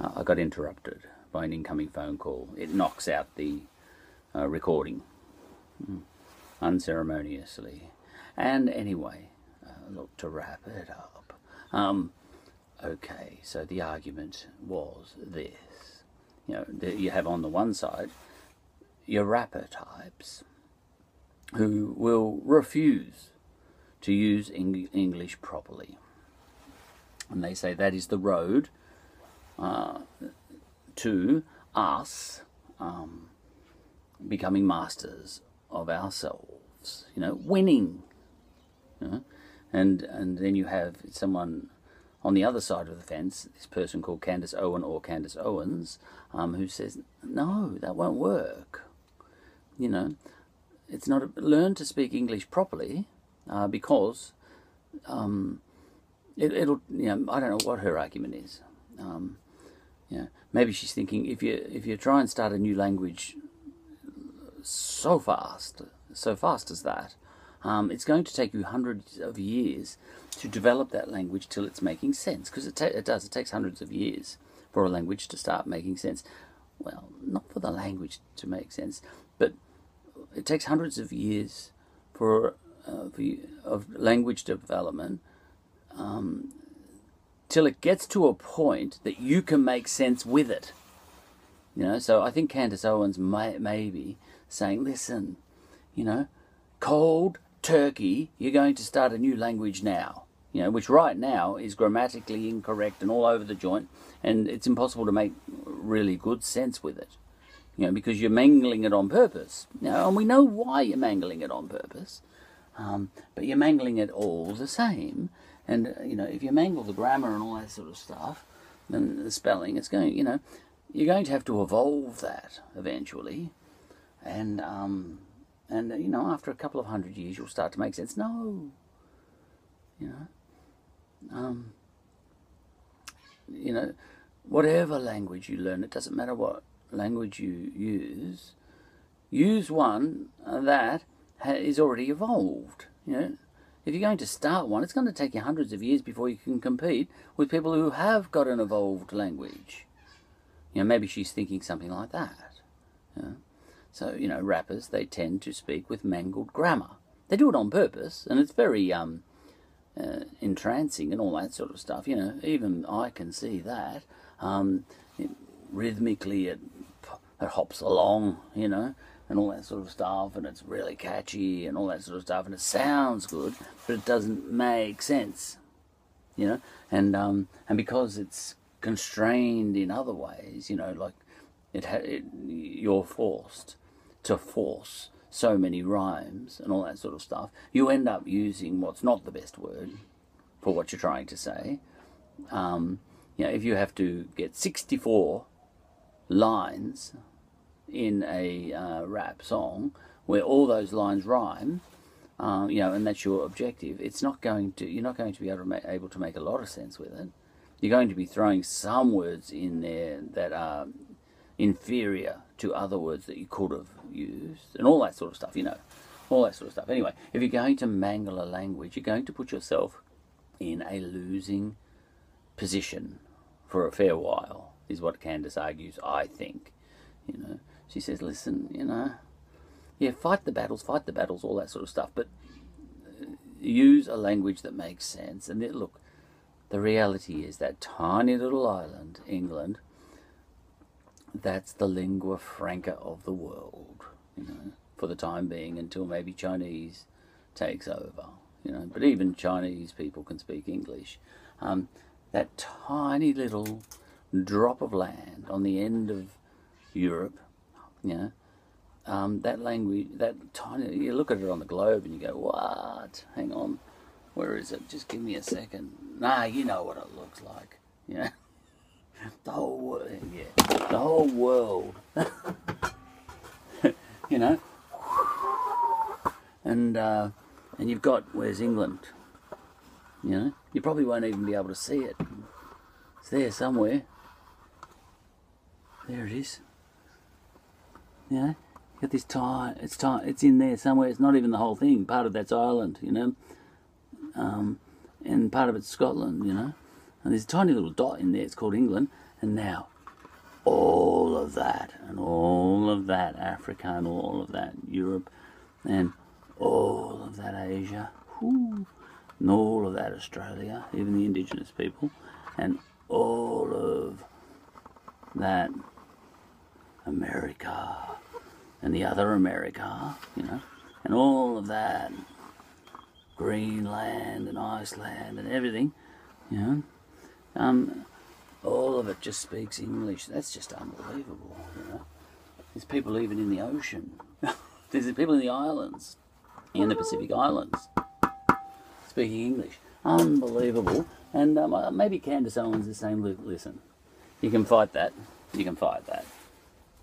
Uh, I got interrupted by an incoming phone call. It knocks out the uh, recording mm. unceremoniously. And anyway, uh, look, to wrap it up. Um, okay, so the argument was this. You know, you have on the one side your rapper types who will refuse to use Eng English properly. And they say that is the road uh, to us um, becoming masters of ourselves, you know, winning. You know? And, and then you have someone on the other side of the fence, this person called Candace Owen or Candace Owens, um, who says, no, that won't work. You know, it's not a, learn to speak English properly uh, because um, it, will you know I don't know what her argument is. Um, yeah, maybe she's thinking if you if you try and start a new language so fast, so fast as that, um, it's going to take you hundreds of years to develop that language till it's making sense. Because it, it does, it takes hundreds of years for a language to start making sense. Well, not for the language to make sense, but it takes hundreds of years for, uh, for of language development um, till it gets to a point that you can make sense with it. You know, so I think Candace Owens may, be saying, listen, you know, cold turkey, you're going to start a new language now. You know, which right now is grammatically incorrect and all over the joint, and it's impossible to make really good sense with it you know, because you're mangling it on purpose. You know, and we know why you're mangling it on purpose, um, but you're mangling it all the same. And uh, you know, if you mangle the grammar and all that sort of stuff, then the spelling, it's going, you know, you're going to have to evolve that eventually, and um, and uh, you know, after a couple of hundred years, you'll start to make sense. No, you know, um, you know, whatever language you learn, it doesn't matter what language you use, use one that is already evolved. You know, if you're going to start one, it's going to take you hundreds of years before you can compete with people who have got an evolved language. You know, maybe she's thinking something like that. So, you know, rappers, they tend to speak with mangled grammar. They do it on purpose, and it's very um, uh, entrancing and all that sort of stuff. You know, even I can see that. Um, rhythmically, it it hops along, you know, and all that sort of stuff, and it's really catchy and all that sort of stuff, and it sounds good, but it doesn't make sense, you know, and um, and because it's constrained in other ways, you know, like it, ha- it you're forced to force so many rhymes and all that sort of stuff, you end up using what's not the best word for what you're trying to say. Um, you know, if you have to get 64 lines in a uh, rap song where all those lines rhyme, uh, you know, and that's your objective, it's not going to, you're not going to be able to, make, able to make a lot of sense with it. You're going to be throwing some words in there that are inferior to other words that you could have used, and all that sort of stuff, you know, all that sort of stuff. Anyway, if you're going to mangle a language, you're going to put yourself in a losing position for a fair while, is what Candace argues, I think. You know, she says, listen, you know, yeah, fight the battles, fight the battles, all that sort of stuff, but uh, use a language that makes sense. And it, look, the reality is that tiny little island, England, that's the lingua franca of the world, you know, for the time being until maybe Chinese takes over, you know. But even Chinese people can speak English. Um, that tiny little drop of land on the end of Europe you know, um, that language, that tiny, you look at it on the globe and you go, what? Hang on, where is it? Just give me a second. Nah, you know what it looks like. You know, the whole world, yeah, the whole world. you know, and uh, and you've got where's England? You know, you probably won't even be able to see it. It's there somewhere. There it is. You know, got this tie. It's tie. It's in there somewhere. It's not even the whole thing. Part of that's Ireland. You know, um, and part of it's Scotland. You know, and there's a tiny little dot in there. It's called England, And now, all of that, and all of that Africa, and all of that Europe, and all of that Asia, whoo, and all of that Australia, even the indigenous people, and all of that America, and the other America, you know, and all of that Greenland and Iceland and everything, you know, um, all of it just speaks English. That's just unbelievable, you know. There's people even in the ocean. There's people in the islands, in the Pacific Islands, speaking English. Unbelievable. And um, uh, maybe Candace Owens is saying, listen, you can fight that. You can fight that.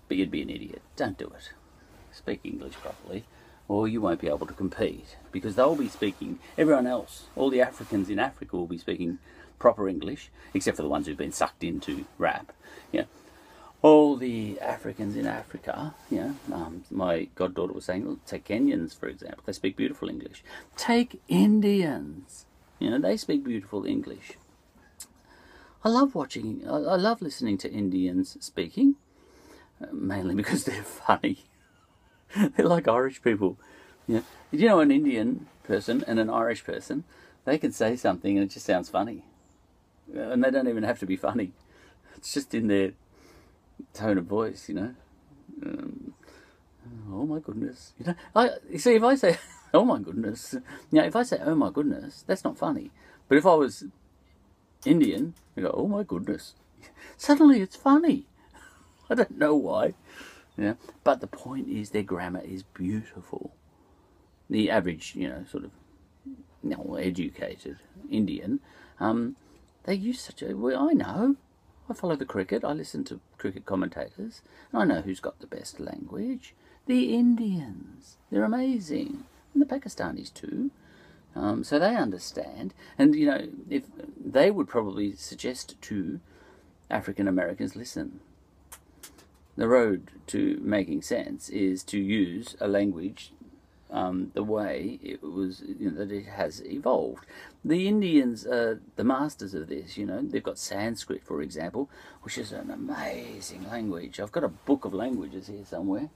But you'd be an idiot. Don't do it. Speak English properly, or you won't be able to compete because they'll be speaking. Everyone else, all the Africans in Africa, will be speaking proper English, except for the ones who've been sucked into rap. Yeah, all the Africans in Africa, yeah, um, my goddaughter was saying, take Kenyans, for example, they speak beautiful English. Take Indians, you know, they speak beautiful English. I love watching, I, I love listening to Indians speaking, uh, mainly because they're funny. they're like Irish people. Yeah. You know, an Indian person and an Irish person, they can say something and it just sounds funny. And they don't even have to be funny. It's just in their tone of voice, you know. Um, oh my goodness, you know. I you see if I say, oh my goodness, you know, if I say, oh my goodness, that's not funny. But if I was Indian, you go, oh my goodness, suddenly it's funny. I don't know why. Yeah, but the point is their grammar is beautiful. The average, you know, sort of, you know, educated Indian, um, they use such a. Well, I know. I follow the cricket. I listen to cricket commentators, and I know who's got the best language. The Indians. They're amazing, and the Pakistanis too. Um, so they understand, and you know, if they would probably suggest to African Americans, listen, the road to making sense is to use a language um, the way it was you know, that it has evolved. The Indians are the masters of this. You know, they've got Sanskrit, for example, which is an amazing language. I've got a book of languages here somewhere.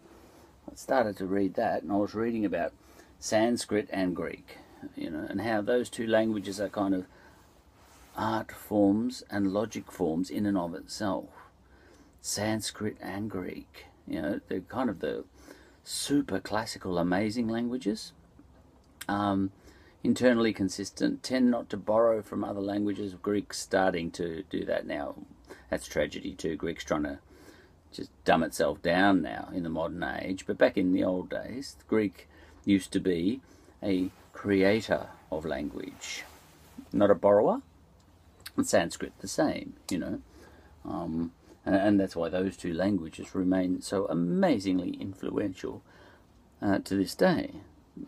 I started to read that, and I was reading about Sanskrit and Greek. You know, and how those two languages are kind of art forms and logic forms in and of itself. Sanskrit and Greek. You know, they're kind of the super classical, amazing languages. Um, internally consistent, tend not to borrow from other languages. Greek's starting to do that now. That's tragedy too. Greek's trying to just dumb itself down now in the modern age. But back in the old days, Greek used to be a creator of language, not a borrower. And Sanskrit the same, you know. Um, and, that's why those two languages remain so amazingly influential uh, to this day.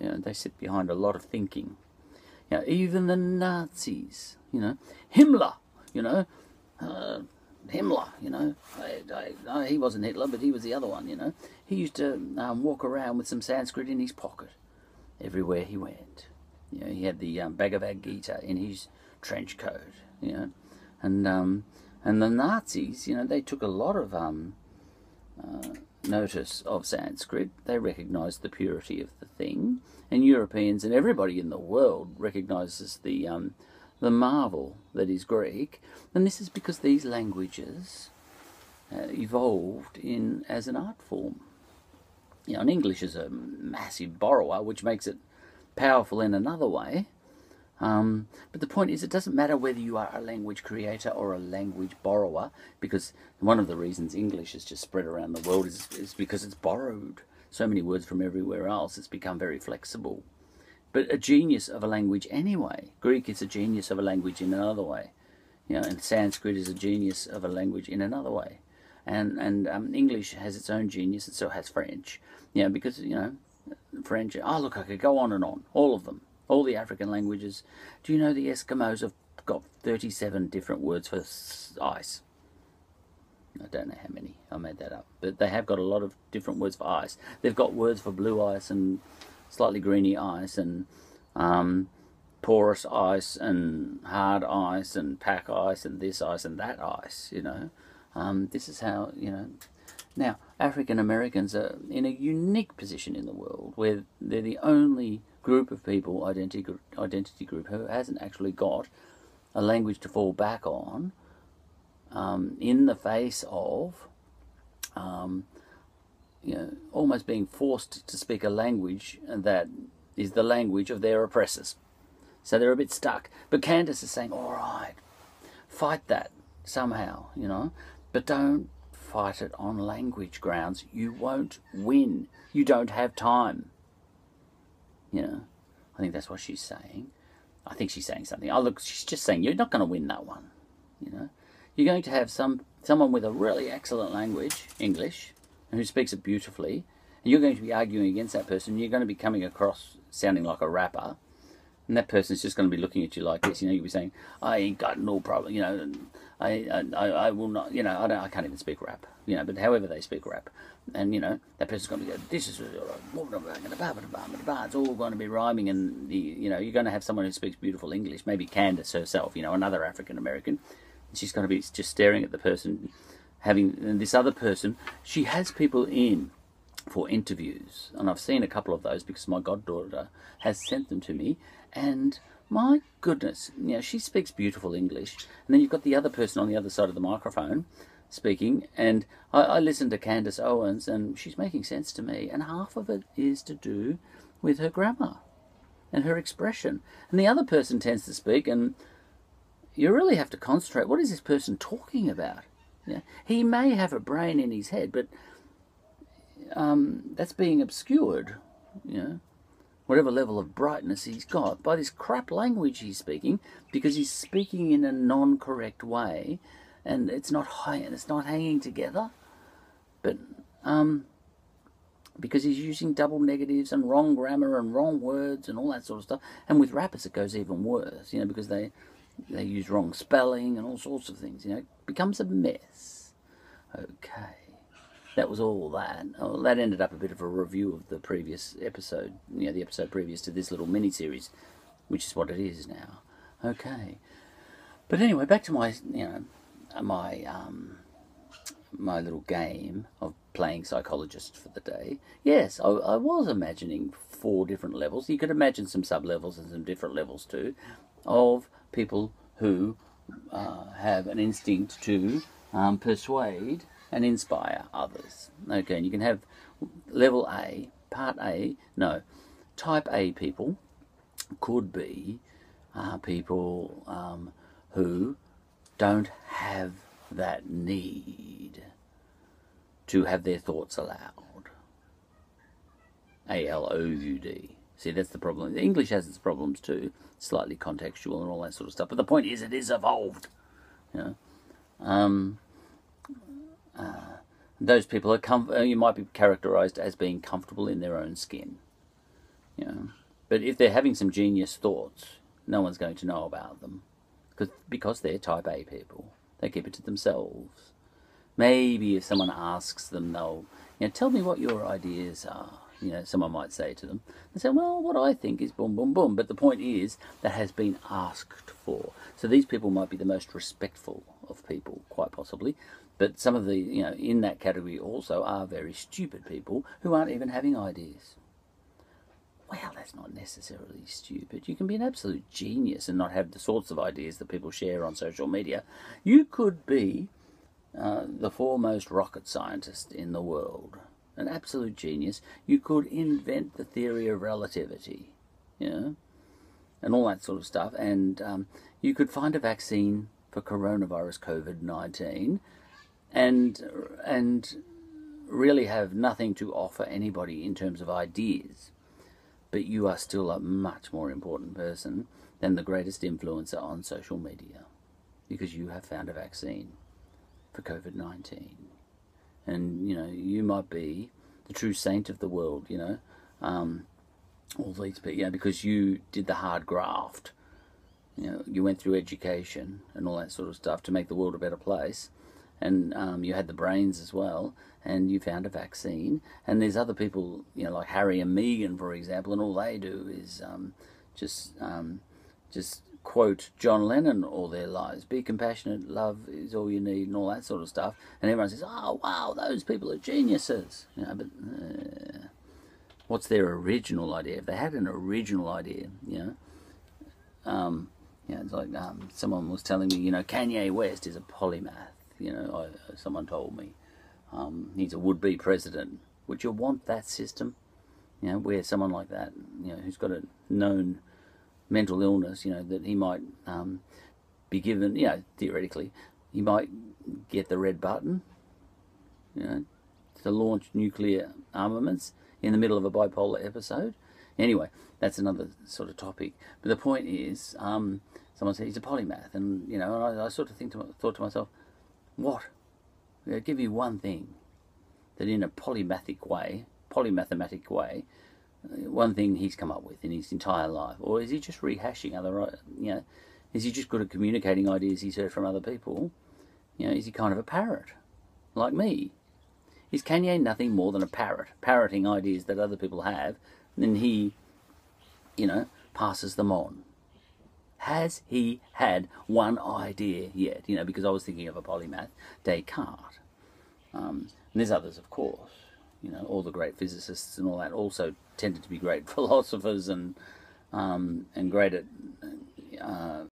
You know, they sit behind a lot of thinking. You know, even the Nazis, you know, Himmler, you know, uh, Himmler, you know, I, I, he wasn't Hitler, but he was the other one, you know. He used to um, walk around with some Sanskrit in his pocket everywhere he went. You know, he had the um, Bhagavad Gita in his trench coat, you know, and um, and the Nazis, you know, they took a lot of um, uh, notice of Sanskrit. They recognised the purity of the thing, and Europeans and everybody in the world recognises the um, the marvel that is Greek. And this is because these languages uh, evolved in as an art form. You know, and English is a massive borrower, which makes it powerful in another way. Um, but the point is, it doesn't matter whether you are a language creator or a language borrower, because one of the reasons English is just spread around the world is, is because it's borrowed so many words from everywhere else. It's become very flexible. But a genius of a language anyway. Greek is a genius of a language in another way. You know, and Sanskrit is a genius of a language in another way. And and um, English has its own genius, and so has French. You know, because you know, French. Oh, look, I could go on and on. All of them all the African languages. Do you know the Eskimos have got 37 different words for ice? I don't know how many. I made that up. But they have got a lot of different words for ice. They've got words for blue ice and slightly greeny ice and um, porous ice and hard ice and pack ice and this ice and that ice, you know. Um, this is how you know. Now, African Americans are in a unique position in the world where they're the only group of people, identity identity group, who hasn't actually got a language to fall back on um, in the face of um, you know, almost being forced to speak a language that is the language of their oppressors. So they're a bit stuck. But Candace is saying, all right, fight that somehow, you know, but don't fight it on language grounds. You won't win. You don't have time. You know, I think that's what she's saying. I think she's saying something. Oh, look, she's just saying you're not going to win that one. You know, you're going to have some someone with a really excellent language, English, and who speaks it beautifully, and you're going to be arguing against that person. You're going to be coming across sounding like a rapper, and that person's just going to be looking at you like this. You know, you'll be saying, "I ain't got no problem." You know, I, I, I will not. You know, I don't. I can't even speak rap. You know, but however they speak rap, and you know, that person's going to be go, "This is uh, it's all going to be rhyming," and the, you know, you're going to have someone who speaks beautiful English, maybe Candace herself. You know, another African American. She's going to be just staring at the person having this other person. She has people in for interviews, and I've seen a couple of those because my goddaughter has sent them to me, and my goodness, you know, she speaks beautiful English, and then you've got the other person on the other side of the microphone speaking, and I, I listen to Candace Owens, and she's making sense to me, and half of it is to do with her grammar and her expression, and the other person tends to speak, and you really have to concentrate. What is this person talking about? Yeah, he may have a brain in his head, but um, that's being obscured, you know, whatever level of brightness he's got, by this crap language he's speaking, because he's speaking in a non-correct way, and it's not high, and it's not hanging together, but um, because he's using double negatives and wrong grammar and wrong words and all that sort of stuff. And with rappers, it goes even worse, you know, because they they use wrong spelling and all sorts of things. You know, it becomes a mess. Okay that was all that. Oh, that ended up a bit of a review of the previous episode, you know, the episode previous to this little mini series, which is what it is now. Okay, but anyway, back to my, you know, my um, my little game of playing psychologist for the day. Yes, I, I was imagining four different levels. You could imagine some sub levels and some different levels too, of people who uh, have an instinct to um, persuade and inspire others. Okay, and you can have level A, part A, no, type A people could be uh, people um, who don't have that need to have their thoughts allowed. A L O U D. See, that's the problem. English has its problems too, slightly contextual and all that sort of stuff. But the point is, it is evolved. You know? um, uh, those people are com- uh, you might be characterized as being comfortable in their own skin. You know, but if they're having some genius thoughts, no one's going to know about them because because they're type A people. They keep it to themselves. Maybe if someone asks them, they'll you know tell me what your ideas are. You know, someone might say to them, they say, well, what I think is boom, boom, boom. But the point is that has been asked for. So these people might be the most respectful of people, quite possibly. But some of the, you know, in that category also are very stupid people who aren't even having ideas. Well, that's not necessarily stupid. You can be an absolute genius and not have the sorts of ideas that people share on social media. You could be uh, the foremost rocket scientist in the world, an absolute genius. You could invent the theory of relativity, you know, and all that sort of stuff. And um, you could find a vaccine for coronavirus COVID 19 and and really have nothing to offer anybody in terms of ideas, but you are still a much more important person than the greatest influencer on social media because you have found a vaccine for COVID 19. And, you know, you might be the true saint of the world, you know, um, all these you know, because you did the hard graft. You know, you went through education and all that sort of stuff to make the world a better place and um, you had the brains as well, and you found a vaccine. And there's other people, you know, like Harry and Meghan, for example, and all they do is um, just um, just quote John Lennon all their lives. Be compassionate, love is all you need, and all that sort of stuff. And everyone says, "Oh, wow, those people are geniuses." You know, but uh, what's their original idea? If they had an original idea, you know, um, know, it's like um, someone was telling me, you know, Kanye West is a polymath. You know, I, someone told me um, he's a would-be president. Would you want that system? You know, where someone like that, you know, who's got a known mental illness, you know, that he might um, be given, you know, theoretically, he might get the red button, you know, to launch nuclear armaments in the middle of a bipolar episode. Anyway, that's another sort of topic. But the point is, um, someone said he's a polymath, and you know, I, I, sort of think to, thought to myself, what? I'll give you one thing that in a polymathic way, polymathematic way, uh, one thing he's come up with in his entire life, or is he just rehashing other, uh, you know, is he just good at communicating ideas he's heard from other people? You know, is he kind of a parrot, like me? Is Kanye nothing more than a parrot, parroting ideas that other people have, and then he, you know, passes them on? Has he had one idea yet? You know, because I was thinking of a polymath, Descartes. Um, and there's others, of course you know, all the great physicists and all that also tended to be great philosophers and um, and great at uh,